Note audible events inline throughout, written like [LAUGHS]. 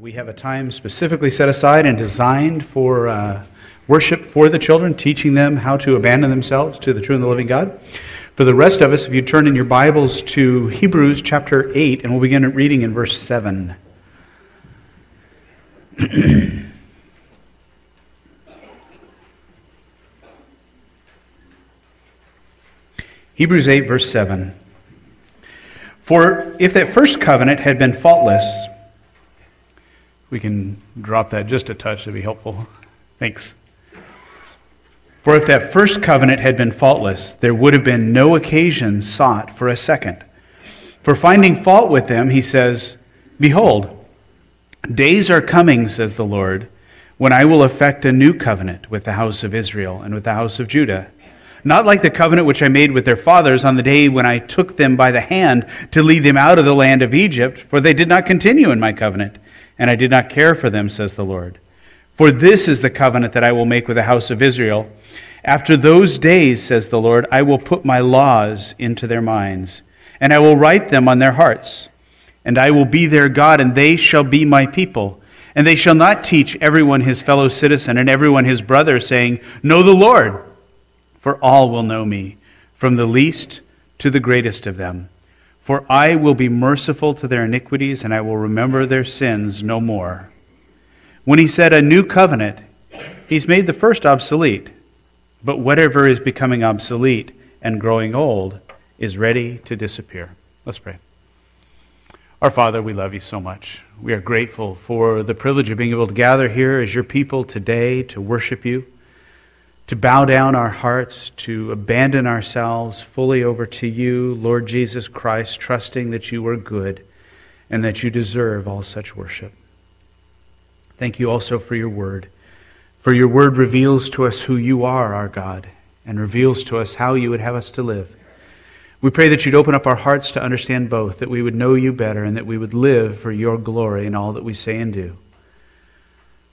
we have a time specifically set aside and designed for uh, worship for the children, teaching them how to abandon themselves to the true and the living God. For the rest of us, if you turn in your Bibles to Hebrews chapter 8, and we'll begin reading in verse 7. [CLEARS THROAT] Hebrews 8, verse 7. For if that first covenant had been faultless, we can drop that just a touch, that'd be helpful. Thanks. For if that first covenant had been faultless, there would have been no occasion sought for a second. For finding fault with them, he says, Behold, days are coming, says the Lord, when I will effect a new covenant with the house of Israel and with the house of Judah. Not like the covenant which I made with their fathers on the day when I took them by the hand to lead them out of the land of Egypt, for they did not continue in my covenant and I did not care for them, says the Lord. For this is the covenant that I will make with the house of Israel. After those days, says the Lord, I will put my laws into their minds, and I will write them on their hearts. And I will be their God, and they shall be my people. And they shall not teach everyone his fellow citizen and everyone his brother, saying, Know the Lord, for all will know me, from the least to the greatest of them. For I will be merciful to their iniquities, and I will remember their sins no more. When he said a new covenant, he's made the first obsolete. But whatever is becoming obsolete and growing old is ready to disappear. Let's pray. Our Father, we love you so much. We are grateful for the privilege of being able to gather here as your people today to worship you to bow down our hearts, to abandon ourselves fully over to you, Lord Jesus Christ, trusting that you are good and that you deserve all such worship. Thank you also for your word. For your word reveals to us who you are, our God, and reveals to us how you would have us to live. We pray that you'd open up our hearts to understand both, that we would know you better, and that we would live for your glory in all that we say and do.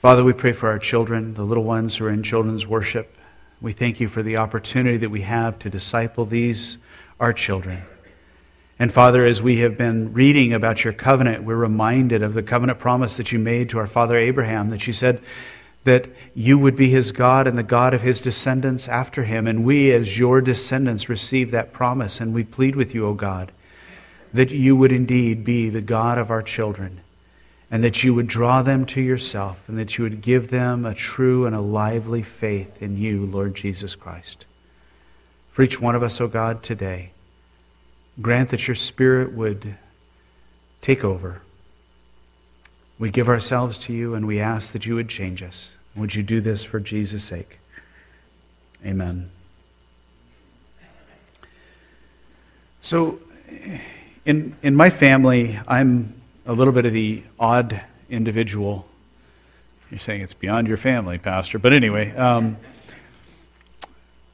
Father, we pray for our children, the little ones who are in children's worship. We thank you for the opportunity that we have to disciple these, our children. And Father, as we have been reading about your covenant, we're reminded of the covenant promise that you made to our father Abraham, that you said that you would be his God and the God of his descendants after him. And we, as your descendants, receive that promise. And we plead with you, O God, that you would indeed be the God of our children and that you would draw them to yourself, and that you would give them a true and a lively faith in you, Lord Jesus Christ. For each one of us, O oh God, today, grant that your Spirit would take over. We give ourselves to you, and we ask that you would change us. Would you do this for Jesus' sake? Amen. So, in, in my family, I'm a little bit of the odd individual. You're saying it's beyond your family, Pastor. But anyway, um,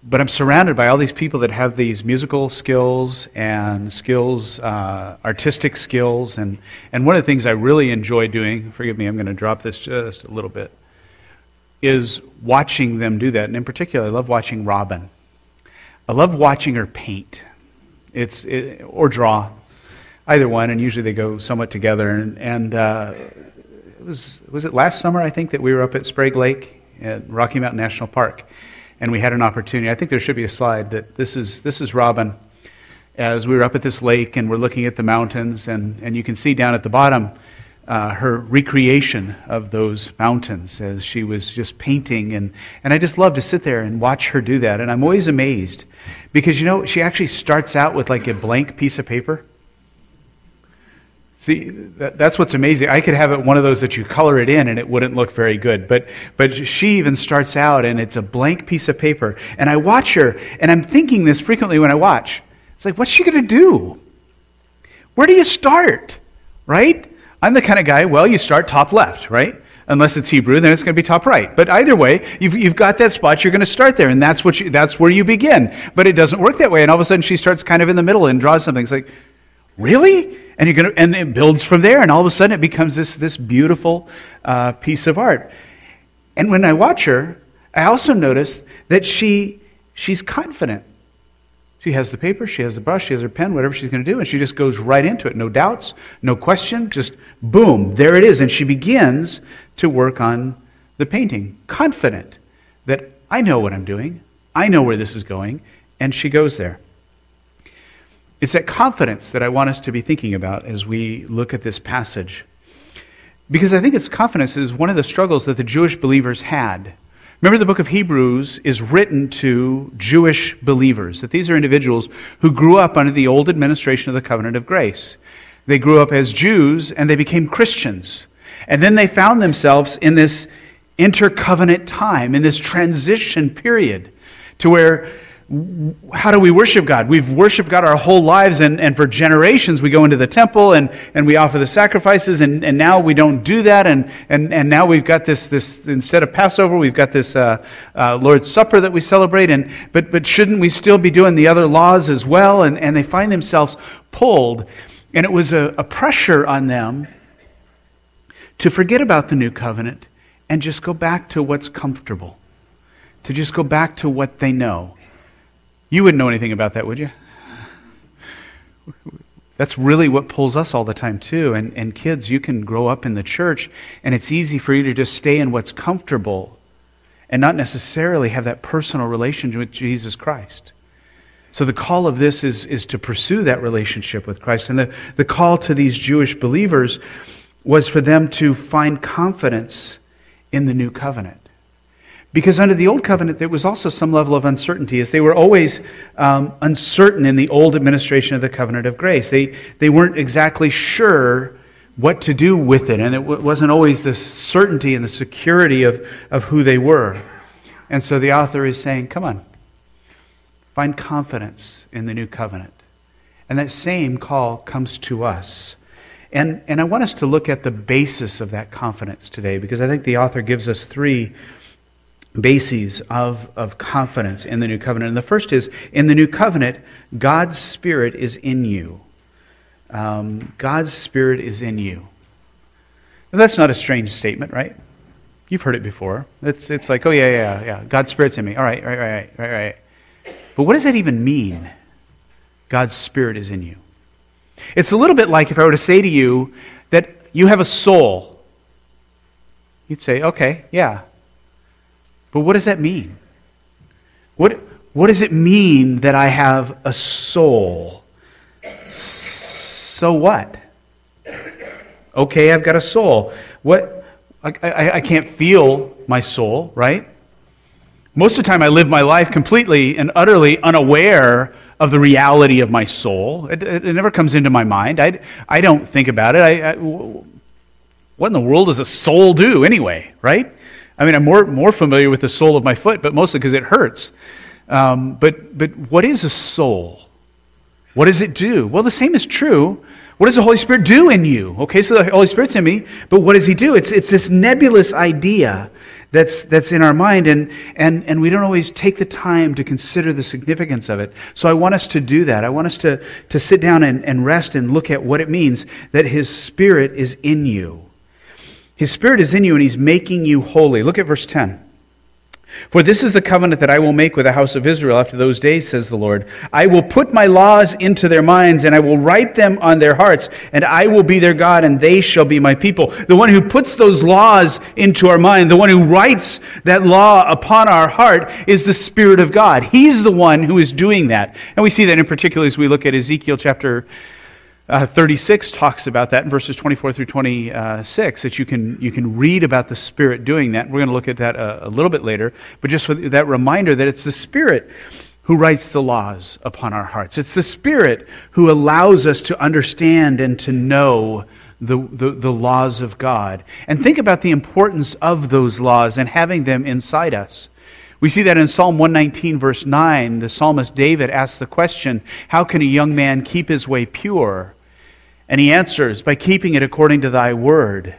but I'm surrounded by all these people that have these musical skills and skills, uh, artistic skills. And, and one of the things I really enjoy doing, forgive me, I'm going to drop this just a little bit, is watching them do that. And in particular, I love watching Robin. I love watching her paint. It's, it, or draw either one, and usually they go somewhat together. And, and uh, it was was it last summer I think that we were up at Sprague Lake at Rocky Mountain National Park, and we had an opportunity. I think there should be a slide that this is this is Robin as we were up at this lake and we're looking at the mountains, and, and you can see down at the bottom. Uh, her recreation of those mountains as she was just painting. And, and I just love to sit there and watch her do that. And I'm always amazed because, you know, she actually starts out with like a blank piece of paper. See, that, that's what's amazing. I could have it one of those that you color it in and it wouldn't look very good. But, but she even starts out and it's a blank piece of paper. And I watch her and I'm thinking this frequently when I watch. It's like, what's she going to do? Where do you start? Right? I'm the kind of guy, well, you start top left, right? Unless it's Hebrew, then it's going to be top right. But either way, you've, you've got that spot, you're going to start there, and that's, what you, that's where you begin. But it doesn't work that way, and all of a sudden she starts kind of in the middle and draws something. It's like, really? And, you're gonna, and it builds from there, and all of a sudden it becomes this, this beautiful uh, piece of art. And when I watch her, I also notice that she, she's confident. She has the paper, she has the brush, she has her pen, whatever she's going to do, and she just goes right into it. No doubts, no question, just boom, there it is. And she begins to work on the painting, confident that I know what I'm doing, I know where this is going, and she goes there. It's that confidence that I want us to be thinking about as we look at this passage. Because I think its confidence is one of the struggles that the Jewish believers had. Remember, the book of Hebrews is written to Jewish believers, that these are individuals who grew up under the old administration of the covenant of grace. They grew up as Jews and they became Christians. And then they found themselves in this intercovenant time, in this transition period, to where how do we worship God? We've worshiped God our whole lives, and, and for generations we go into the temple and, and we offer the sacrifices, and, and now we don't do that, and, and, and now we've got this, this instead of Passover, we've got this uh, uh, Lord's Supper that we celebrate, and, but, but shouldn't we still be doing the other laws as well? And, and they find themselves pulled, and it was a, a pressure on them to forget about the new covenant and just go back to what's comfortable, to just go back to what they know. You wouldn't know anything about that, would you? That's really what pulls us all the time, too. And, and kids, you can grow up in the church, and it's easy for you to just stay in what's comfortable and not necessarily have that personal relationship with Jesus Christ. So the call of this is, is to pursue that relationship with Christ. And the, the call to these Jewish believers was for them to find confidence in the new covenant. Because under the Old Covenant, there was also some level of uncertainty, as they were always um, uncertain in the old administration of the covenant of grace. They, they weren't exactly sure what to do with it, and it w- wasn't always the certainty and the security of, of who they were. And so the author is saying, come on, find confidence in the new covenant. And that same call comes to us. And, and I want us to look at the basis of that confidence today, because I think the author gives us three bases of, of confidence in the new covenant. And the first is in the new covenant, God's Spirit is in you. Um, God's Spirit is in you. Now, that's not a strange statement, right? You've heard it before. It's, it's like, oh, yeah, yeah, yeah. God's Spirit's in me. All right, right, right, right, right. But what does that even mean? God's Spirit is in you. It's a little bit like if I were to say to you that you have a soul. You'd say, okay, yeah, but what does that mean? What, what does it mean that I have a soul? So what? Okay, I've got a soul. What? I, I, I can't feel my soul, right? Most of the time, I live my life completely and utterly unaware of the reality of my soul. It, it, it never comes into my mind. I, I don't think about it. I, I, what in the world does a soul do anyway, right? I mean, I'm more, more familiar with the sole of my foot, but mostly because it hurts. Um, but, but what is a soul? What does it do? Well, the same is true. What does the Holy Spirit do in you? Okay, so the Holy Spirit's in me, but what does He do? It's, it's this nebulous idea that's, that's in our mind, and, and, and we don't always take the time to consider the significance of it. So I want us to do that. I want us to, to sit down and, and rest and look at what it means that His Spirit is in you. His Spirit is in you and He's making you holy. Look at verse 10. For this is the covenant that I will make with the house of Israel after those days, says the Lord. I will put my laws into their minds, and I will write them on their hearts, and I will be their God, and they shall be my people. The one who puts those laws into our mind, the one who writes that law upon our heart, is the Spirit of God. He's the one who is doing that. And we see that in particular as we look at Ezekiel chapter uh, 36 talks about that in verses 24 through 26, that you can, you can read about the Spirit doing that. We're going to look at that a, a little bit later, but just for that reminder that it's the Spirit who writes the laws upon our hearts. It's the Spirit who allows us to understand and to know the, the, the, laws of God. And think about the importance of those laws and having them inside us. We see that in Psalm 119, verse 9. The psalmist David asks the question How can a young man keep his way pure? And he answers, By keeping it according to thy word.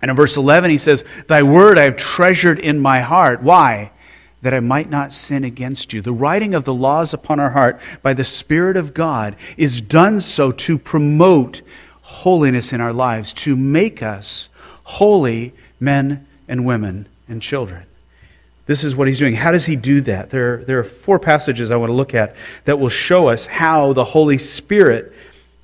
And in verse 11, he says, Thy word I have treasured in my heart. Why? That I might not sin against you. The writing of the laws upon our heart by the Spirit of God is done so to promote holiness in our lives, to make us holy men and women and children. This is what he's doing. How does he do that? There, there are four passages I want to look at that will show us how the Holy Spirit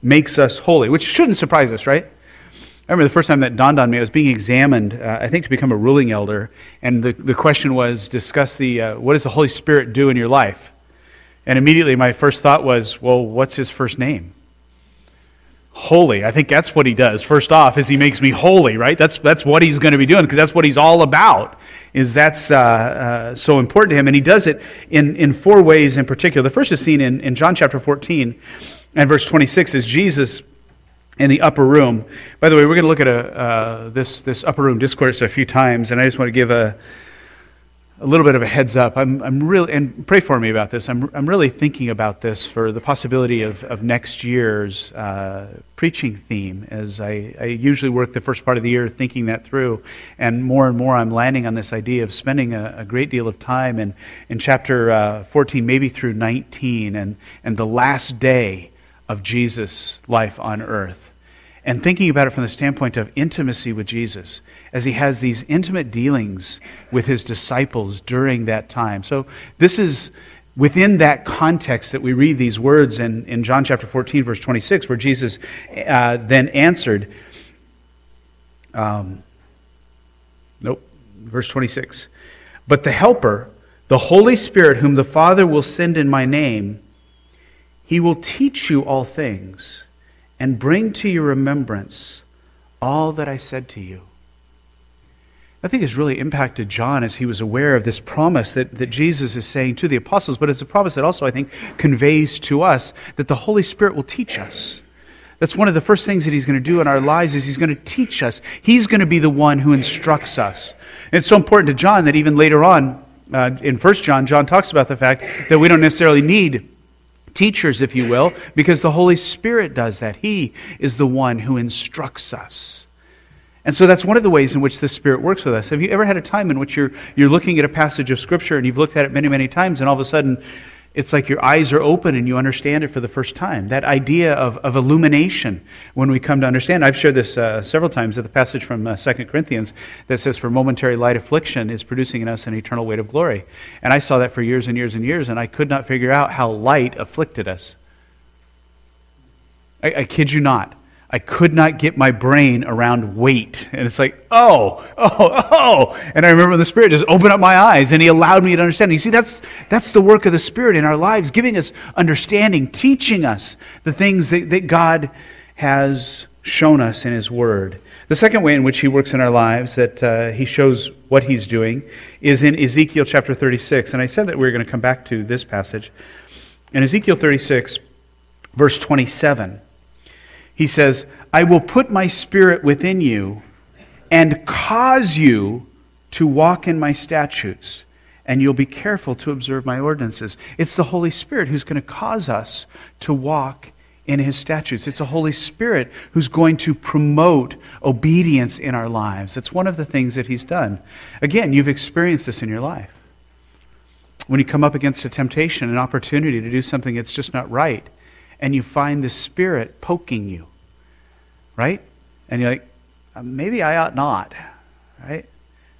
makes us holy, which shouldn't surprise us, right? I remember the first time that dawned on me, I was being examined, uh, I think, to become a ruling elder, and the, the question was discuss the uh, what does the Holy Spirit do in your life? And immediately my first thought was, well, what's his first name? Holy. I think that's what he does. First off, is he makes me holy, right? That's, that's what he's going to be doing because that's what he's all about. Is that's uh, uh, so important to him, and he does it in, in four ways in particular. The first is seen in, in John chapter 14 and verse 26 is Jesus in the upper room. By the way, we're going to look at a, uh, this, this upper room discourse a few times, and I just want to give a, a little bit of a heads up. I'm, I'm really, and pray for me about this. I'm, I'm really thinking about this for the possibility of, of next year's uh, preaching theme as I, I usually work the first part of the year thinking that through. And more and more I'm landing on this idea of spending a, a great deal of time in, in chapter uh, 14, maybe through 19, and, and the last day of Jesus' life on earth and thinking about it from the standpoint of intimacy with Jesus, as he has these intimate dealings with his disciples during that time. So, this is within that context that we read these words in, in John chapter 14, verse 26, where Jesus uh, then answered, um, nope, verse 26. But the Helper, the Holy Spirit, whom the Father will send in my name, he will teach you all things and bring to your remembrance all that I said to you. I think has really impacted John as he was aware of this promise that, that Jesus is saying to the apostles, but it's a promise that also, I think, conveys to us that the Holy Spirit will teach us. That's one of the first things that he's going to do in our lives is he's going to teach us. He's going to be the one who instructs us. And it's so important to John that even later on, uh, in 1 John, John talks about the fact that we don't necessarily need teachers, if you will, because the Holy Spirit does that. He is the one who instructs us. And so that's one of the ways in which the Spirit works with us. Have you ever had a time in which you're, you're looking at a passage of Scripture and you've looked at it many, many times, and all of a sudden it's like your eyes are open and you understand it for the first time. That idea of, of illumination when we come to understand. I've shared this uh, several times at the passage from uh, 2 Corinthians that says, For momentary light affliction is producing in us an eternal weight of glory. And I saw that for years and years and years, and I could not figure out how light afflicted us. I, I kid you not. I could not get my brain around weight. And it's like, oh, [LAUGHS] oh, oh. And I remember the Spirit just opened up my eyes and He allowed me to understand. You see, that's, that's the work of the Spirit in our lives, giving us understanding, teaching us the things that, that God has shown us in His Word. The second way in which He works in our lives, that uh, He shows what He's doing, is in Ezekiel chapter 36. And I said that we were going to come back to this passage. In Ezekiel 36, verse 27 he says, I will put my spirit within you and cause you to walk in my statutes, and you'll be careful to observe my ordinances. It's the Holy Spirit who's going to cause us to walk in his statutes. It's the Holy Spirit who's going to promote obedience in our lives. It's one of the things that he's done. Again, you've experienced this in your life. When you come up against a temptation, an opportunity to do something that's just not right, and you find the Spirit poking you right? And you're like, uh, maybe I ought not, right?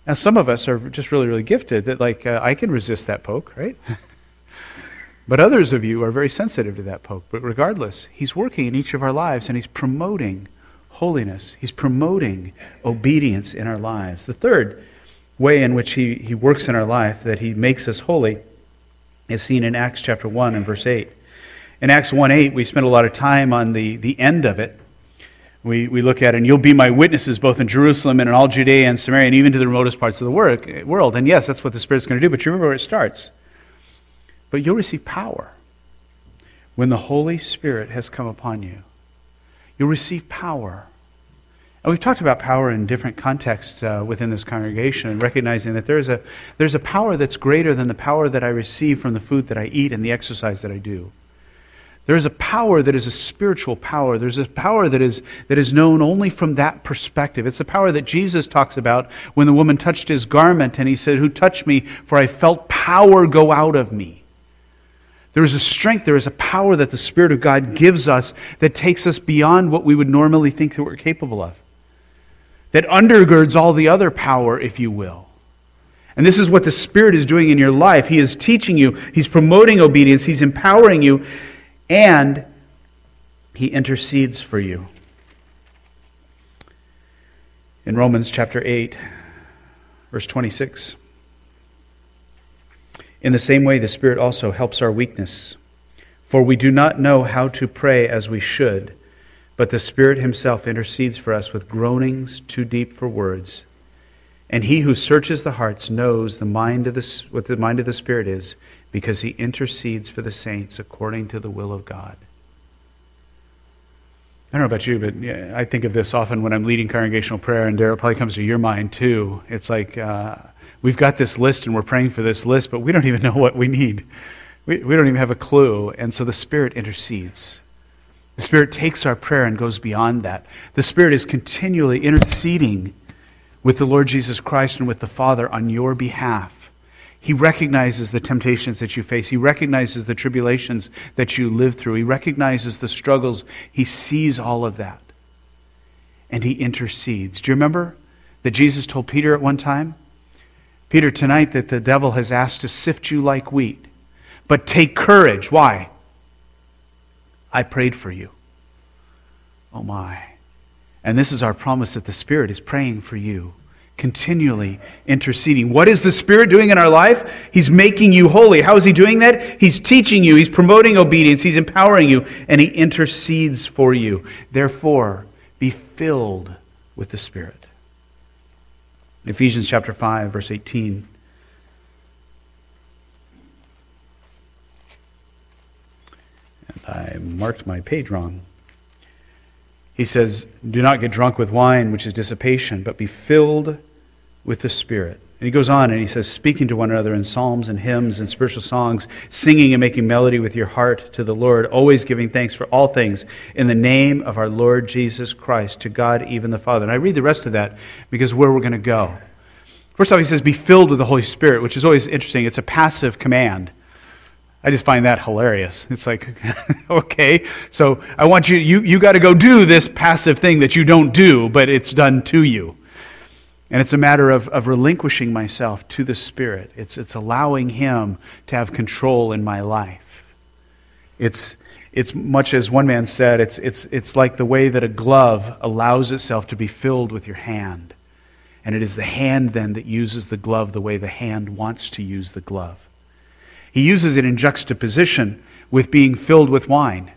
Now, some of us are just really, really gifted that, like, uh, I can resist that poke, right? [LAUGHS] but others of you are very sensitive to that poke. But regardless, He's working in each of our lives and He's promoting holiness. He's promoting obedience in our lives. The third way in which He, he works in our life, that He makes us holy, is seen in Acts chapter 1 and verse 8. In Acts 1 8, we spent a lot of time on the, the end of it we, we look at, and you'll be my witnesses both in Jerusalem and in all Judea and Samaria and even to the remotest parts of the world. And yes, that's what the Spirit's going to do, but you remember where it starts. But you'll receive power when the Holy Spirit has come upon you. You'll receive power. And we've talked about power in different contexts uh, within this congregation and recognizing that there's a, there's a power that's greater than the power that I receive from the food that I eat and the exercise that I do. There is a power that is a spiritual power. There's a power that is, that is known only from that perspective. It's the power that Jesus talks about when the woman touched his garment and he said, Who touched me? For I felt power go out of me. There is a strength, there is a power that the Spirit of God gives us that takes us beyond what we would normally think that we're capable of, that undergirds all the other power, if you will. And this is what the Spirit is doing in your life. He is teaching you, He's promoting obedience, He's empowering you, and He intercedes for you. In Romans chapter 8, verse 26. In the same way, the Spirit also helps our weakness. For we do not know how to pray as we should, but the Spirit Himself intercedes for us with groanings too deep for words. And He who searches the hearts knows the mind of the, what the mind of the Spirit is, because He intercedes for the saints according to the will of God. I don't know about you, but I think of this often when I'm leading congregational prayer, and Daryl probably comes to your mind too. It's like uh, we've got this list and we're praying for this list, but we don't even [LAUGHS] know what we need. We, we don't even have a clue. And so the Spirit intercedes. The Spirit takes our prayer and goes beyond that. The Spirit is continually interceding with the Lord Jesus Christ and with the Father on your behalf. He recognizes the temptations that you face. He recognizes the tribulations that you live through. He recognizes the struggles. He sees all of that. And he intercedes. Do you remember that Jesus told Peter at one time? Peter, tonight that the devil has asked to sift you like wheat. But take courage. Why? I prayed for you. Oh my. And this is our promise that the Spirit is praying for you continually interceding. What is the Spirit doing in our life? He's making you holy. How is He doing that? He's teaching you, He's promoting obedience, He's empowering you, and He intercedes for you. Therefore, be filled with the Spirit. Ephesians chapter 5, verse 18. And I marked my page wrong. He says, Do not get drunk with wine, which is dissipation, but be filled with the Spirit. And he goes on and he says, speaking to one another in psalms and hymns and spiritual songs, singing and making melody with your heart to the Lord, always giving thanks for all things in the name of our Lord Jesus Christ, to God even the Father. And I read the rest of that because where we're going to go. First off, he says, be filled with the Holy Spirit, which is always interesting. It's a passive command. I just find that hilarious. It's like, [LAUGHS] okay, so I want you, you, you got to go do this passive thing that you don't do, but it's done to you. And it's a matter of, of relinquishing myself to the Spirit. It's, it's allowing Him to have control in my life. It's, it's much as one man said, it's, it's, it's like the way that a glove allows itself to be filled with your hand. And it is the hand then that uses the glove the way the hand wants to use the glove. He uses it in juxtaposition with being filled with wine.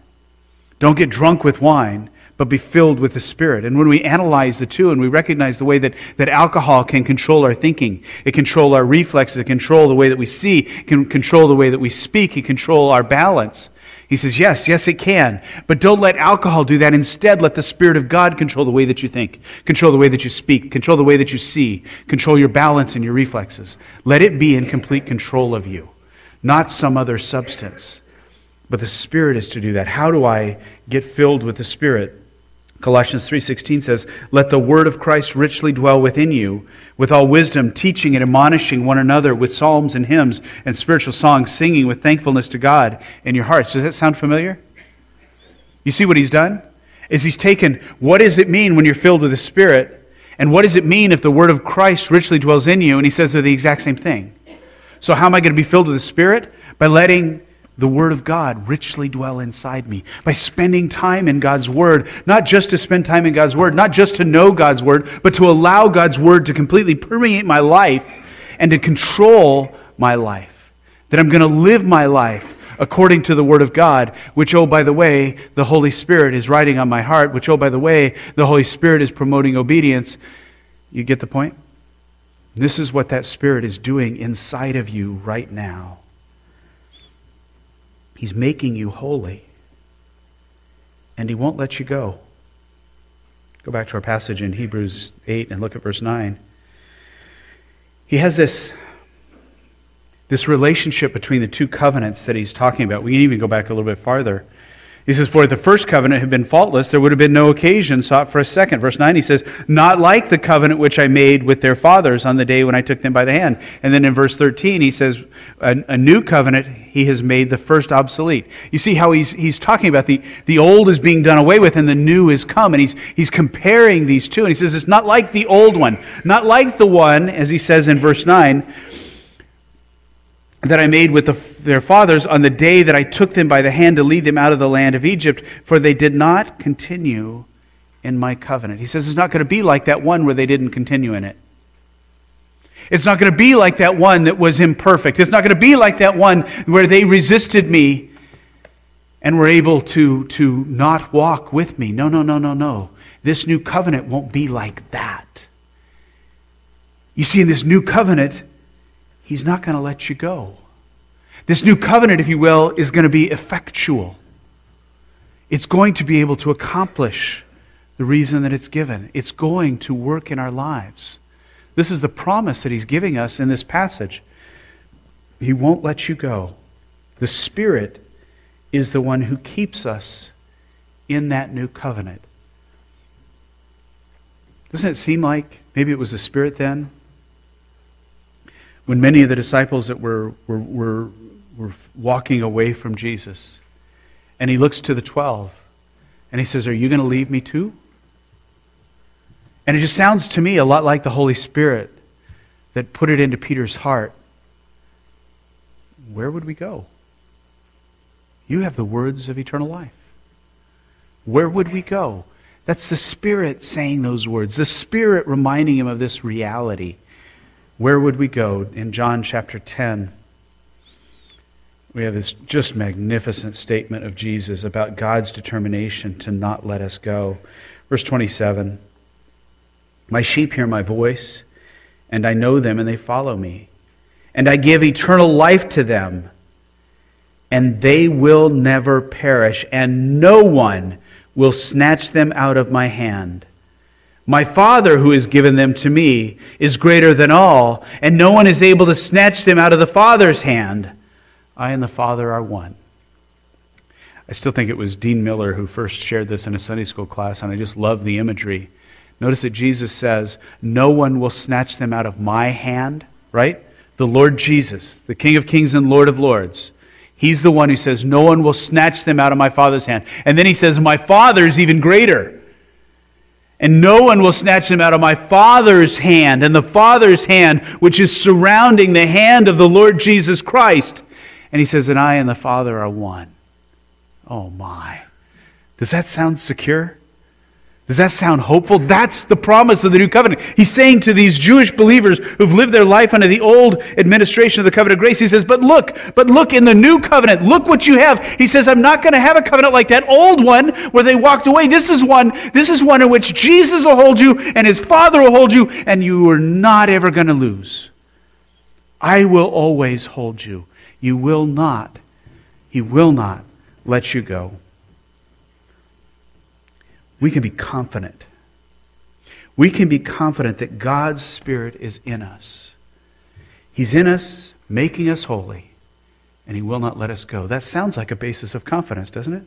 Don't get drunk with wine, but be filled with the Spirit. And when we analyze the two and we recognize the way that, that alcohol can control our thinking, it control our reflexes, it control the way that we see, it can control the way that we speak, it control our balance. He says, yes, yes, it can. But don't let alcohol do that. Instead, let the Spirit of God control the way that you think, control the way that you speak, control the way that you see, control your balance and your reflexes. Let it be in complete control of you, not some other substance. But the Spirit is to do that. How do I get filled with the Spirit? Colossians 3:16 says, "Let the word of Christ richly dwell within you, with all wisdom, teaching and admonishing one another with psalms and hymns and spiritual songs, singing with thankfulness to God in your hearts." Does that sound familiar? You see what he's done? Is he's taken what does it mean when you're filled with the Spirit, and what does it mean if the word of Christ richly dwells in you? And he says they're the exact same thing. So how am I going to be filled with the Spirit? By letting the Word of God richly dwell inside me by spending time in God's Word, not just to spend time in God's Word, not just to know God's Word, but to allow God's Word to completely permeate my life and to control my life. That I'm going to live my life according to the Word of God, which, oh, by the way, the Holy Spirit is writing on my heart, which, oh, by the way, the Holy Spirit is promoting obedience. You get the point? This is what that Spirit is doing inside of you right now. He's making you holy. And He won't let you go. Go back to our passage in Hebrews 8 and look at verse 9. He has this, this relationship between the two covenants that he's talking about. We can even go back a little bit farther. He says, For if the first covenant had been faultless, there would have been no occasion sought for a second. Verse 9, he says, Not like the covenant which I made with their fathers on the day when I took them by the hand. And then in verse 13, he says, A, a new covenant he has made the first obsolete. You see how he's, he's talking about the, the old is being done away with and the new is come. And he's, he's comparing these two. And he says, It's not like the old one, not like the one, as he says in verse 9 that I made with the, their fathers on the day that I took them by the hand to lead them out of the land of Egypt, for they did not continue in my covenant. He says it's not going to be like that one where they didn't continue in it. It's not going to be like that one that was imperfect. It's not going to be like that one where they resisted me and were able to, to not walk with me. No, no, no, no, no. This new covenant won't be like that. You see, in this new covenant, He's not going to let you go. This new covenant, if you will, is going to be effectual. It's going to be able to accomplish the reason that it's given. It's going to work in our lives. This is the promise that he's giving us in this passage. He won't let you go. The Spirit is the one who keeps us in that new covenant. Doesn't it seem like maybe it was the Spirit then when many of the disciples that were, were, were, were walking away from Jesus, and he looks to the 12 and he says, Are you going to leave me too? And it just sounds to me a lot like the Holy Spirit that put it into Peter's heart. Where would we go? You have the words of eternal life. Where would we go? That's the Spirit saying those words, the Spirit reminding him of this reality. Where would we go? In John chapter 10, we have this just magnificent statement of Jesus about God's determination to not let us go. Verse 27 My sheep hear my voice, and I know them, and they follow me. And I give eternal life to them, and they will never perish, and no one will snatch them out of my hand. My Father, who has given them to me, is greater than all, and no one is able to snatch them out of the Father's hand. I and the Father are one. I still think it was Dean Miller who first shared this in a Sunday school class, and I just love the imagery. Notice that Jesus says, No one will snatch them out of my hand, right? The Lord Jesus, the King of kings and Lord of lords. He's the one who says, No one will snatch them out of my Father's hand. And then he says, My Father is even greater and no one will snatch them out of my Father's hand, and the Father's hand, which is surrounding the hand of the Lord Jesus Christ. And he says, And I and the Father are one. Oh my. Does that sound secure? Does that sound hopeful? That's the promise of the new covenant. He's saying to these Jewish believers who've lived their life under the old administration of the covenant of grace, he says, But look, but look in the new covenant. Look what you have. He says, I'm not going to have a covenant like that old one where they walked away. This is one, this is one in which Jesus will hold you and his Father will hold you, and you are not ever going to lose. I will always hold you. You will not. He will not let you go we can be confident. We can be confident that God's Spirit is in us. He's in us, making us holy, and He will not let us go. That sounds like a basis of confidence, doesn't it?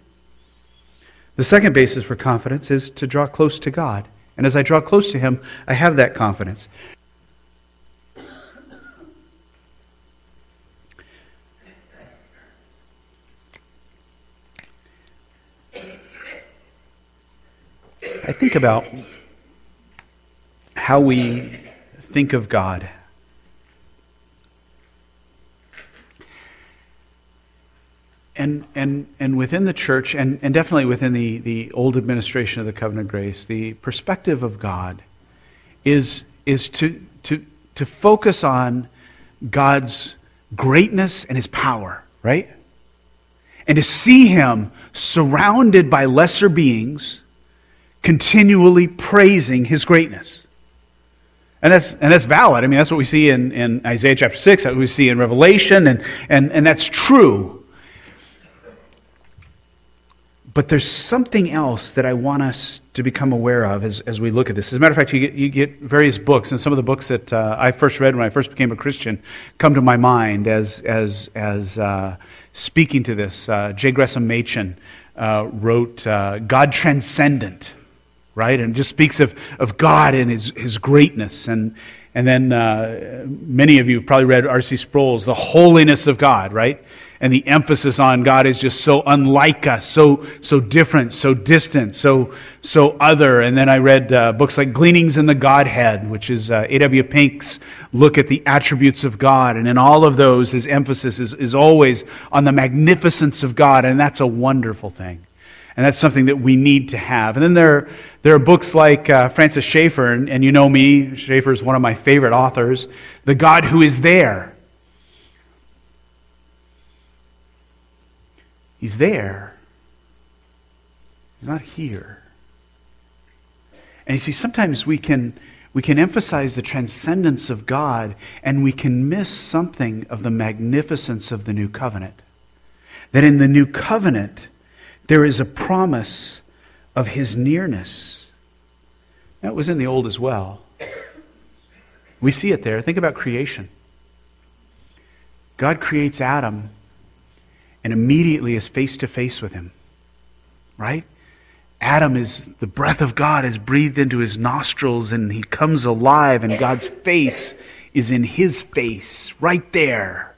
The second basis for confidence is to draw close to God. And as I draw close to Him, I have that confidence. Think about how we think of God. And, and, and within the church, and, and definitely within the, the old administration of the covenant grace, the perspective of God is, is to, to, to focus on God's greatness and his power, right? And to see him surrounded by lesser beings continually praising his greatness. And that's, and that's valid. I mean, that's what we see in, in Isaiah chapter 6, that we see in Revelation, and, and, and that's true. But there's something else that I want us to become aware of as, as we look at this. As a matter of fact, you get, you get various books, and some of the books that uh, I first read when I first became a Christian come to my mind as, as, as uh, speaking to this. Uh, J. Gresham Machen uh, wrote uh, God Transcendent, right? And just speaks of, of God and his, his greatness. And, and then uh, many of you have probably read R.C. Sproul's The Holiness of God, right? and the emphasis on God is just so unlike us, so so different, so distant, so so other. And then I read uh, books like Gleanings in the Godhead, which is uh, A.W. Pink's look at the attributes of God, and in all of those, his emphasis is, is always on the magnificence of God, and that's a wonderful thing. And that's something that we need to have. And then there, there are books like uh, Francis Schaeffer, and, and you know me, Schaeffer is one of my favorite authors, The God Who Is There He's there. He's not here. And you see, sometimes we can, we can emphasize the transcendence of God and we can miss something of the magnificence of the new covenant. That in the new covenant, there is a promise of his nearness. That was in the old as well. We see it there. Think about creation. God creates Adam and immediately is face to face with him. Right? Adam is, the breath of God is breathed into his nostrils and he comes alive, and God's face is in his face, right there.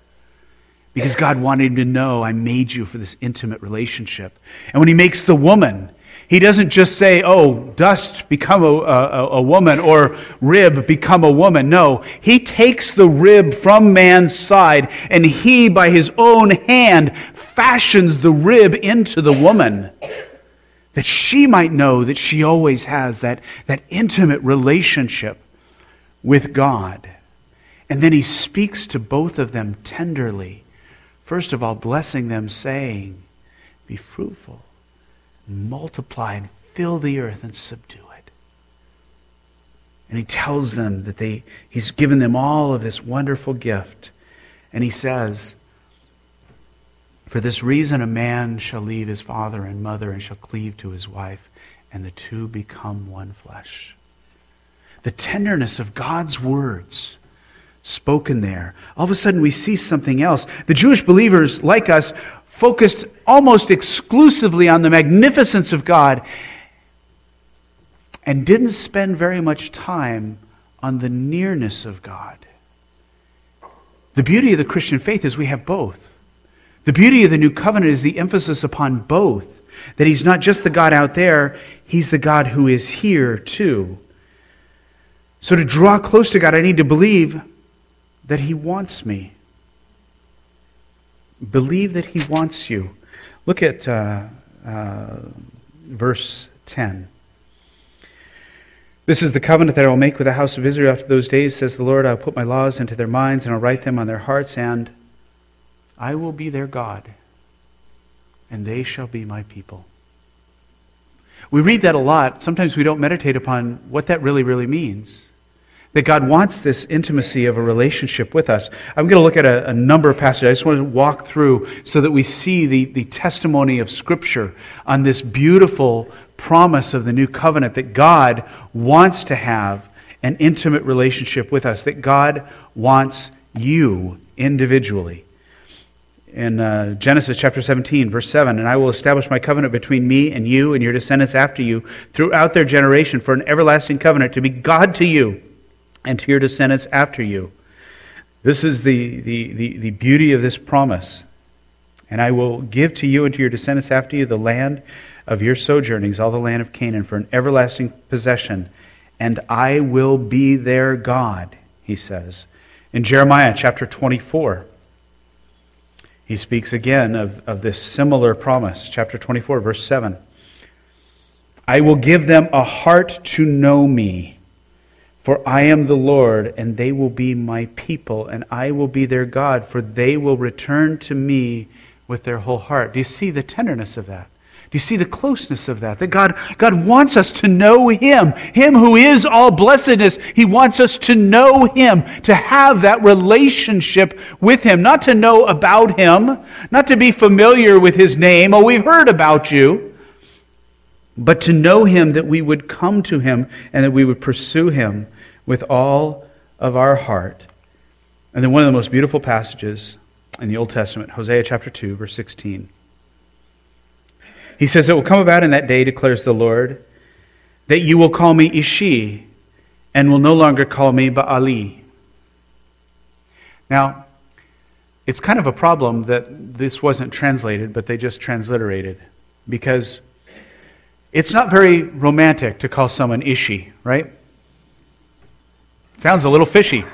Because God wanted him to know, I made you for this intimate relationship. And when he makes the woman, he doesn't just say, oh, dust, become a, a, a, woman, or rib, become a woman. No, he takes the rib from man's side, and he, by his own hand, fashions the rib into the woman that she might know that she always has that, that intimate relationship with God. And then he speaks to both of them tenderly. First of all, blessing them, saying, Be fruitful multiply and fill the earth and subdue it. And he tells them that they, he's given them all of this wonderful gift. And he says, For this reason a man shall leave his father and mother and shall cleave to his wife, and the two become one flesh. The tenderness of God's words spoken there. All of a sudden, we see something else. The Jewish believers, like us, focused almost exclusively on the magnificence of God and didn't spend very much time on the nearness of God. The beauty of the Christian faith is we have both. The beauty of the new covenant is the emphasis upon both. That he's not just the God out there, he's the God who is here too. So to draw close to God, I need to believe that he wants me. Believe that He wants you. Look at uh, uh, verse 10. This is the covenant that I will make with the house of Israel after those days, says the Lord. I will put my laws into their minds, and I'll write them on their hearts, and I will be their God, and they shall be my people. We read that a lot. Sometimes we don't meditate upon what that really, really means. That God wants this intimacy of a relationship with us. I'm going to look at a, a, number of passages. I just want to walk through so that we see the, the testimony of Scripture on this beautiful promise of the new covenant that God wants to have an intimate relationship with us, that God wants you individually. In uh, Genesis chapter 17, verse 7, and I will establish my covenant between me and you and your descendants after you throughout their generation for an everlasting covenant to be God to you and to your descendants after you. This is the, the, the, the, beauty of this promise. And I will give to you and to your descendants after you the land of your sojournings, all the land of Canaan, for an everlasting possession. And I will be their God, he says. In Jeremiah chapter 24, he speaks again of, of this similar promise. Chapter 24, verse 7. I will give them a heart to know me for I am the Lord, and they will be my people, and I will be their God, for they will return to me with their whole heart. Do you see the tenderness of that? Do you see the closeness of that? That God, God wants us to know Him, Him who is all blessedness. He wants us to know Him, to have that relationship with Him, not to know about Him, not to be familiar with His name. Oh, we've heard about you. But to know Him, that we would come to Him and that we would pursue Him with all of our heart. And then one of the most beautiful passages in the Old Testament, Hosea chapter 2, verse 16. He says, It will come about in that day, declares the Lord, that you will call me Ishi and will no longer call me Baali. Now, it's kind of a problem that this wasn't translated, but they just transliterated because it's not very romantic to call someone Ishi, right? Sounds a little fishy.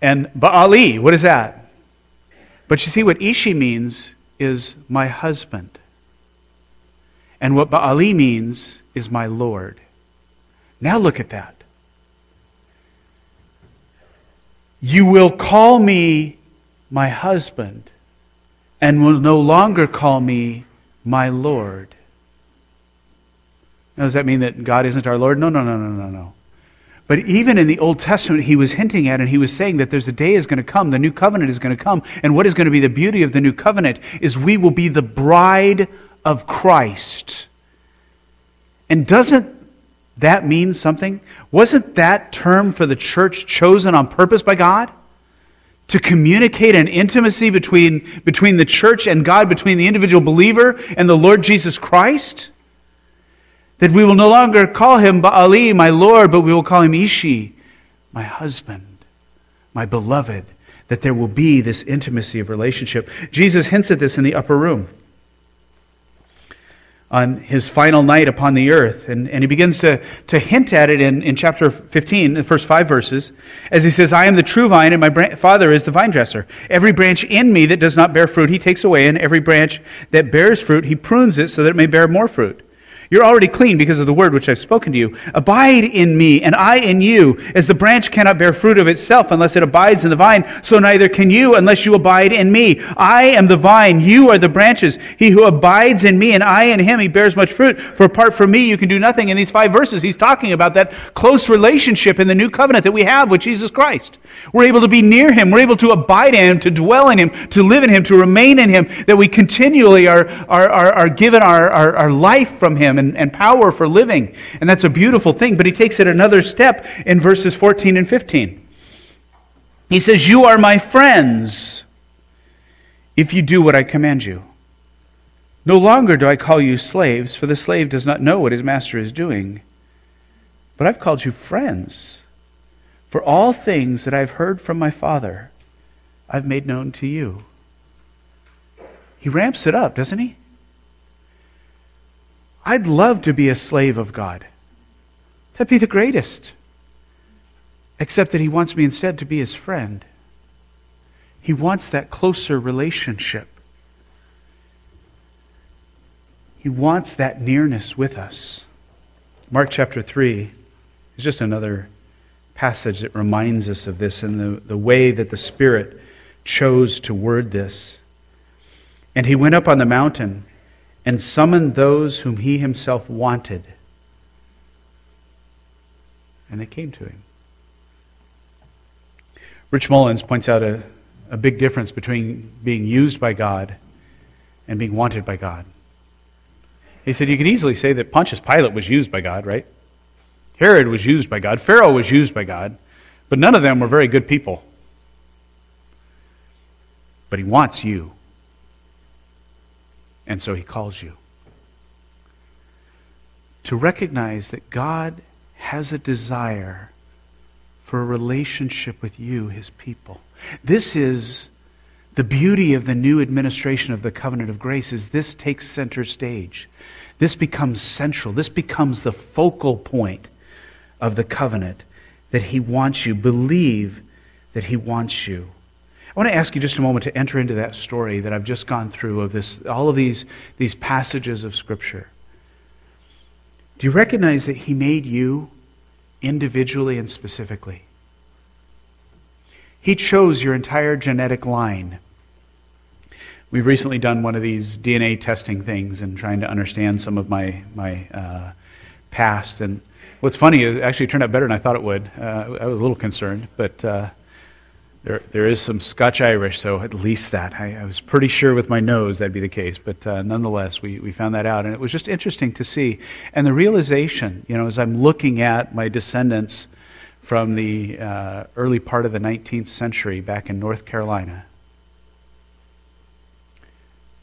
And Baali, what is that? But you see, what Ishi means is my husband. And what Baali means is my Lord. Now look at that. You will call me my husband and will no longer call me my Lord. Now, does that mean that God isn't our Lord? No, no, no, no, no, no. But even in the Old Testament, he was hinting at and he was saying that there's a day is going to come, the new covenant is going to come. And what is going to be the beauty of the new covenant is we will be the bride of Christ. And doesn't that mean something? Wasn't that term for the church chosen on purpose by God? To communicate an intimacy between, between the church and God, between the individual believer and the Lord Jesus Christ? That we will no longer call him Baali, my Lord, but we will call him Ishi, my husband, my beloved. That there will be this intimacy of relationship. Jesus hints at this in the upper room on his final night upon the earth. And, and he begins to, to hint at it in, in chapter 15, the first five verses, as he says, I am the true vine, and my Father is the vine dresser. Every branch in me that does not bear fruit, he takes away, and every branch that bears fruit, he prunes it so that it may bear more fruit. You're already clean because of the word which I've spoken to you. Abide in me, and I in you. As the branch cannot bear fruit of itself unless it abides in the vine, so neither can you unless you abide in me. I am the vine, you are the branches. He who abides in me, and I in him, he bears much fruit. For apart from me, you can do nothing. In these five verses, he's talking about that close relationship in the new covenant that we have with Jesus Christ. We're able to be near him, we're able to abide in him, to dwell in him, to live in him, to remain in him, that we continually are, are, are, are given our, our, our life from him and, and power for living. And that's a beautiful thing. But he takes it another step in verses 14 and 15. He says, You are my friends if you do what I command you. No longer do I call you slaves, for the slave does not know what his master is doing. But I've called you friends, for all things that I've heard from my Father, I've made known to you. He ramps it up, doesn't he? I'd love to be a slave of God. That'd be the greatest. Except that He wants me instead to be His friend. He wants that closer relationship. He wants that nearness with us. Mark chapter 3 is just another passage that reminds us of this and the, the way that the Spirit chose to word this. And he went up on the mountain and summoned those whom he himself wanted. And they came to him. Rich Mullins points out a, a big difference between being used by God and being wanted by God. He said you can easily say that Pontius Pilate was used by God, right? Herod was used by God. Pharaoh was used by God. But none of them were very good people. But he wants you. And so he calls you. To recognize that God has a desire for a relationship with you, his people. This is the beauty of the new administration of the covenant of grace is this takes center stage. This becomes central. This becomes the focal point of the covenant that he wants you. Believe that he wants you. I want to ask you just a moment to enter into that story that I've just gone through of this, all of these, these passages of Scripture. Do you recognize that He made you individually and specifically? He chose your entire genetic line. We've recently done one of these DNA testing things and trying to understand some of my, my uh, past. And what's funny is it actually turned out better than I thought it would. Uh, I was a little concerned, but. Uh, there, there is some Scotch Irish, so at least that. I, I, was pretty sure with my nose that'd be the case, but uh, nonetheless, we, we found that out. And it was just interesting to see. And the realization, you know, as I'm looking at my descendants from the uh, early part of the 19th century back in North Carolina,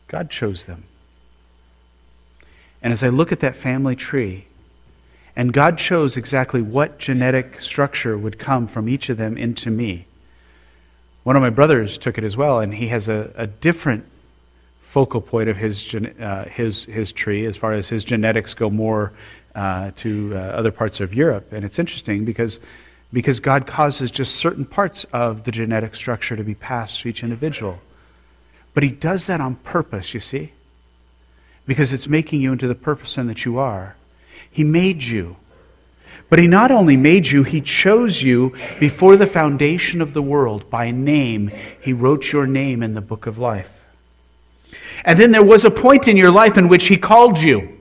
God chose them. And as I look at that family tree, and God chose exactly what genetic structure would come from each of them into me. One of my brothers took it as well, and he has a, a different focal point of his, uh, his, his tree as far as his genetics go more uh, to uh, other parts of Europe. And it's interesting because, because God causes just certain parts of the genetic structure to be passed to each individual. But He does that on purpose, you see? Because it's making you into the person that you are. He made you. But He not only made you, He chose you before the foundation of the world. By name, He wrote your name in the book of life. And then there was a point in your life in which He called you,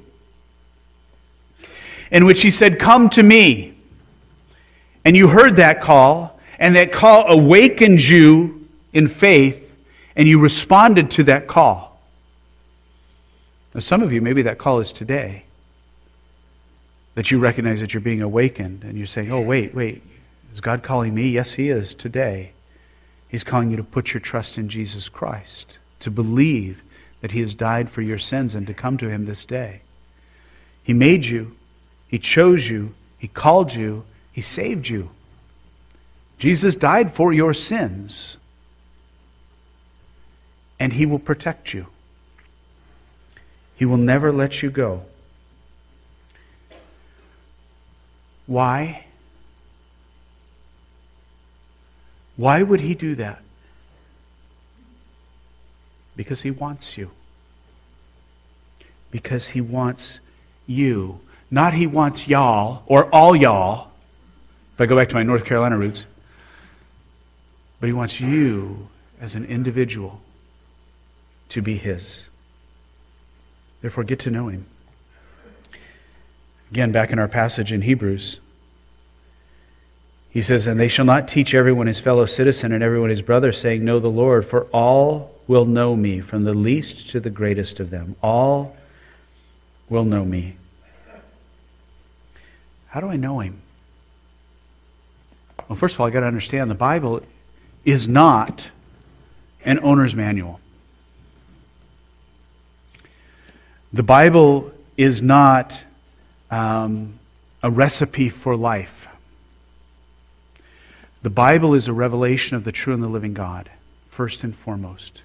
in which He said, Come to me. And you heard that call, and that call awakened you in faith, and you responded to that call. Now, some of you, maybe that call is today. That you recognize that you're being awakened, and you're saying, Oh, wait, wait. Is God calling me? Yes, He is today. He's calling you to put your trust in Jesus Christ, to believe that He has died for your sins and to come to Him this day. He made you, He chose you, He called you, He saved you. Jesus died for your sins, and He will protect you. He will never let you go. Why? Why would He do that? Because he wants you. Because he wants you. Not he wants y'all or all y'all, if I go back to my North Carolina roots, but he wants you as an individual to be his. Therefore, get to know him. Again, back in our passage in Hebrews, he says, And they shall not teach everyone his fellow citizen and everyone his brother, saying, Know the Lord, for all will know me, from the least to the greatest of them. All will know me. How do I know him? Well, first of all, I've got to understand the Bible is not an owner's manual. The Bible is not um, a recipe for life. The Bible is a revelation of the true and the living God, first and foremost.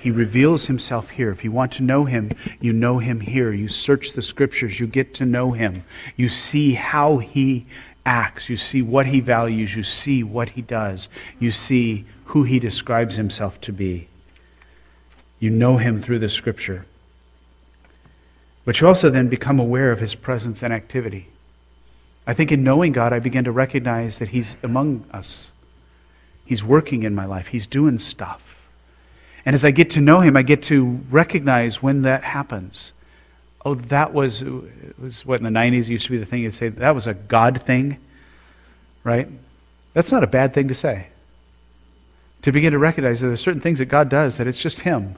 He reveals himself here. If you want to know him, you know him here. You search the scriptures, you get to know him. You see how he acts, you see what he values, you see what he does, you see who he describes himself to be. You know him through the scripture. But you also then become aware of his presence and activity. I think in knowing God, I begin to recognize that he's among us. He's working in my life, he's doing stuff. And as I get to know him, I get to recognize when that happens. Oh, that was, was what in the 90s used to be the thing you'd say, that was a God thing, right? That's not a bad thing to say. To begin to recognize that there are certain things that God does that it's just Him.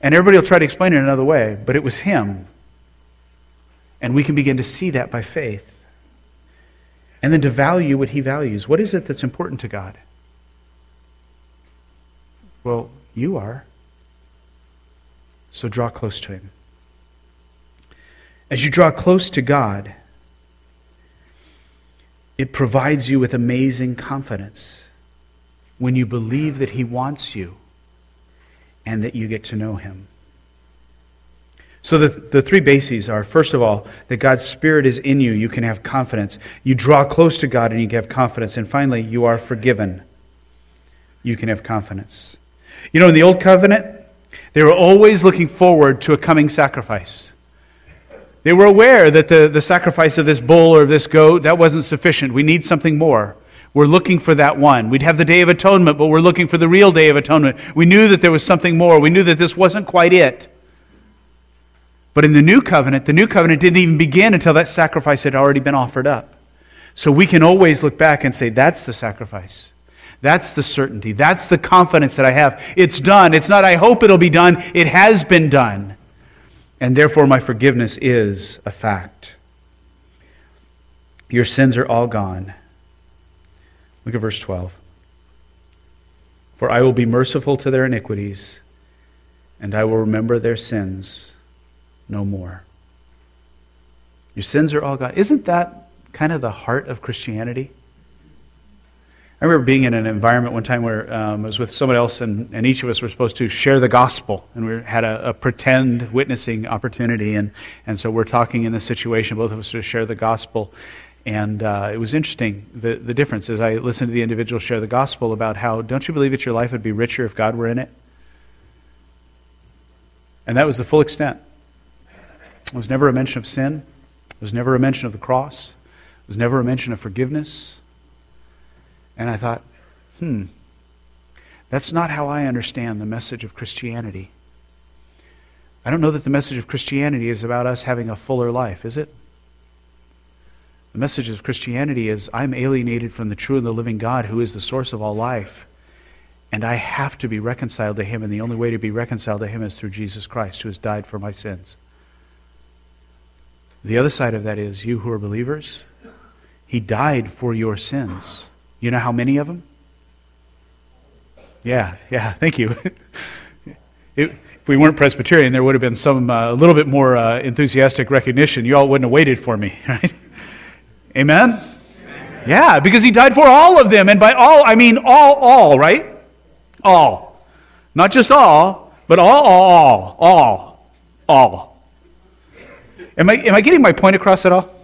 And everybody will try to explain it another way, but it was Him. And we can begin to see that by faith. And then to value what He values. What is it that's important to God? Well, you are. So draw close to Him. As you draw close to God, it provides you with amazing confidence when you believe that He wants you and that you get to know Him. So the, the three bases are first of all, that God's Spirit is in you, you can have confidence. You draw close to God and you can have confidence. And finally, you are forgiven. You can have confidence. You know, in the Old Covenant, they were always looking forward to a coming sacrifice. They were aware that the, the sacrifice of this bull or this goat, that wasn't sufficient. We need something more. We're looking for that one. We'd have the Day of Atonement, but we're looking for the real Day of Atonement. We knew that there was something more. We knew that this wasn't quite it. But in the New Covenant, the New Covenant didn't even begin until that sacrifice had already been offered up. So we can always look back and say, that's the sacrifice. That's the certainty. That's the confidence that I have. It's done. It's not, I hope it'll be done. It has been done. And therefore, my forgiveness is a fact. Your sins are all gone. Look at verse 12. For I will be merciful to their iniquities, and I will remember their sins no more. Your sins are all gone. Isn't that kind of the heart of Christianity? I remember being in an environment one time where um, I was with someone else, and, and each of us were supposed to share the gospel, and we had a, a pretend witnessing opportunity, and, and so we're talking in this situation, both of us to share the gospel, and uh, it was interesting the, the difference as I listened to the individual share the gospel about how, don't you believe that your life would be richer if God were in it? And that was the full extent. It was never a mention of sin. It was never a mention of the cross. It was never a mention of forgiveness. And I thought, hmm, that's not how I understand the message of Christianity. I don't know that the message of Christianity is about us having a fuller life, is it? The message of Christianity is I'm alienated from the true and the living God who is the source of all life. And I have to be reconciled to Him, and the only way to be reconciled to Him is through Jesus Christ, who has died for my sins. The other side of that is you who are believers, He died for your sins. You know how many of them? Yeah, yeah, [LAUGHS] thank you. it, if we weren't Presbyterian, there would have been some uh, a little bit more uh, enthusiastic recognition. You all wouldn't have waited for me, [LAUGHS] right? Amen? Amen? Yeah, because he died for all of them. And by all, I mean all, all, right? All. Not just all, but all, all, all, all, all. Am I, am I getting my point across at all?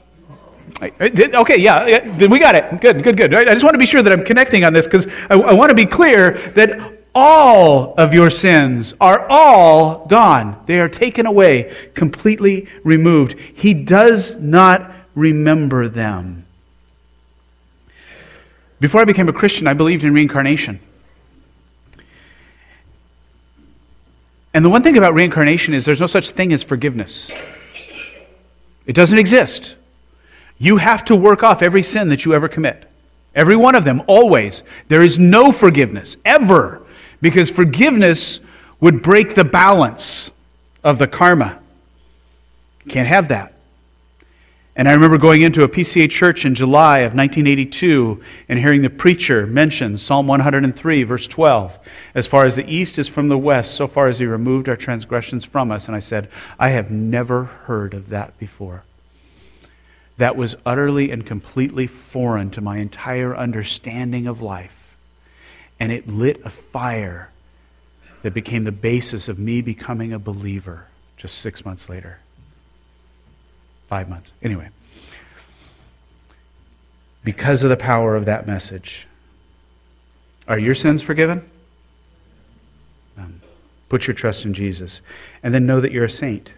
Okay, yeah, then we got it. Good, good, good. I just want to be sure that I'm connecting on this because I, I want to be clear that all of your sins are all gone. They are taken away, completely removed. He does not remember them. Before I became a Christian, I believed in reincarnation. And the one thing about reincarnation is there's no such thing as forgiveness. It doesn't exist. You have to work off every sin that you ever commit. Every one of them, always. There is no forgiveness, ever, because forgiveness would break the balance of the karma. Can't have that. And I remember going into a PCA church in July of 1982 and hearing the preacher mention Psalm 103, verse 12. As far as the east is from the west, so far as he removed our transgressions from us. And I said, I have never heard of that before that was utterly and completely foreign to my entire understanding of life. And it lit a fire that became the basis of me becoming a believer just six months later. Five months. Anyway. Because of the power of that message. Are your sins forgiven? Um, put your trust in Jesus. And then know that you're a saint.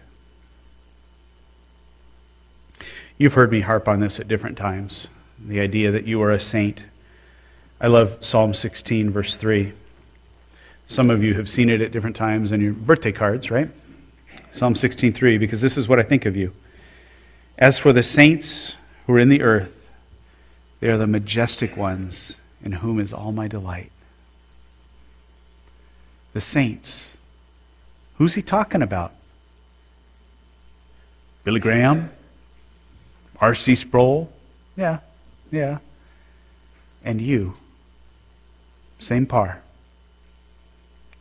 You've heard me harp on this at different times the idea that you are a saint. I love Psalm 16, verse 3. Some of you have seen it at different times in your birthday cards, right? Psalm 16:3 because this is what I think of you. As for the saints who are in the earth, they are the majestic ones in whom is all my delight. The saints. Who's he talking about? Billy Graham? R.C. Sproul? Yeah, yeah. And you, same par.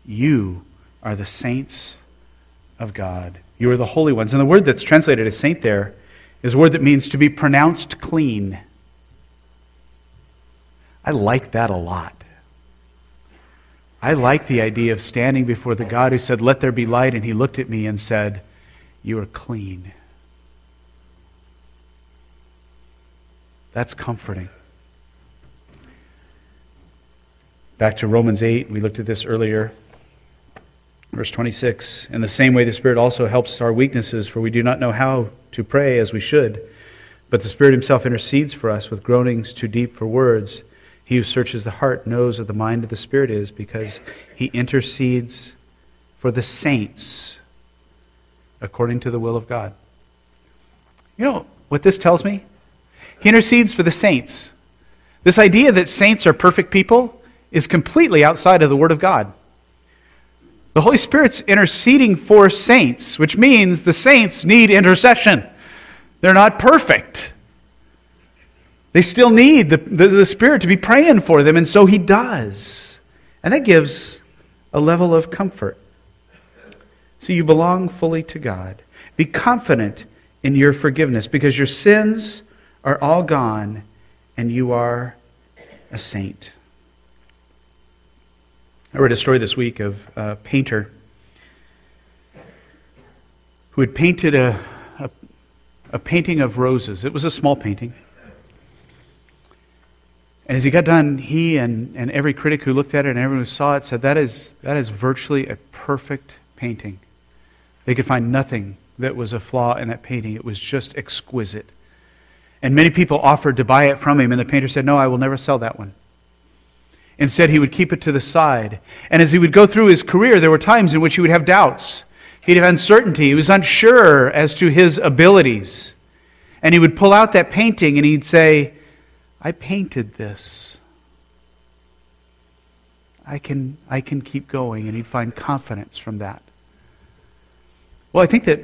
You are the saints of God. You are the holy ones. And the word that's translated as saint there is a word that means to be pronounced clean. I like that a lot. I like the idea of standing before the God who said, Let there be light, and he looked at me and said, You are clean. That's comforting. Back to Romans 8, we looked at this earlier. Verse 26 In the same way, the Spirit also helps our weaknesses, for we do not know how to pray as we should. But the Spirit Himself intercedes for us with groanings too deep for words. He who searches the heart knows what the mind of the Spirit is, because He intercedes for the saints according to the will of God. You know what this tells me? He intercedes for the saints. This idea that saints are perfect people is completely outside of the Word of God. The Holy Spirit's interceding for saints, which means the saints need intercession. They're not perfect. They still need the, the, the, Spirit to be praying for them, and so He does. And that gives a level of comfort. So you belong fully to God. Be confident in your forgiveness because your sins are all gone and you are a saint. I read a story this week of a painter who had painted a, a, a painting of roses. It was a small painting. And as he got done, he and, and every critic who looked at it and everyone who saw it said, that is, that is virtually a perfect painting. They could find nothing that was a flaw in that painting. It was just exquisite. And many people offered to buy it from him, and the painter said, No, I will never sell that one. Instead, he would keep it to the side. And as he would go through his career, there were times in which he would have doubts. He'd have uncertainty. He was unsure as to his abilities. And he would pull out that painting and he'd say, I painted this. I can, I can keep going. And he'd find confidence from that. Well, I think that,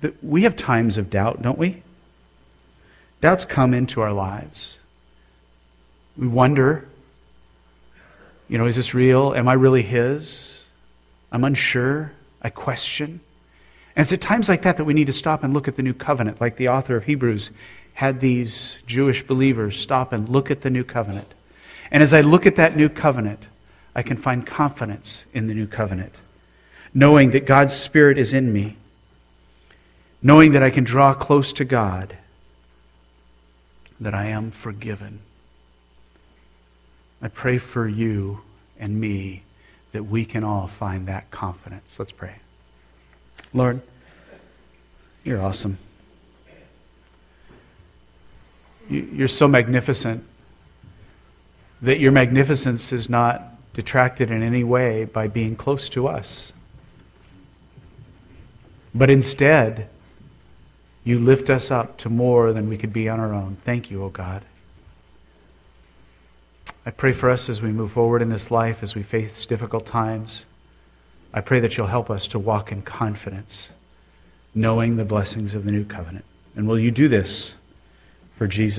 that we have times of doubt, don't we? Doubts come into our lives. We wonder, you know, is this real? Am I really His? I'm unsure. I question. And it's at times like that that we need to stop and look at the new covenant, like the author of Hebrews had these Jewish believers stop and look at the new covenant. And as I look at that new covenant, I can find confidence in the new covenant, knowing that God's Spirit is in me, knowing that I can draw close to God, that I am forgiven. I pray for you and me that we can all find that confidence. Let's pray. Lord, you're awesome. You're so magnificent that your magnificence is not detracted in any way by being close to us. But instead, you lift us up to more than we could be on our own. Thank you, O oh God. I pray for us as we move forward in this life, as we face difficult times. I pray that you'll help us to walk in confidence, knowing the blessings of the new covenant. And will you do this for Jesus?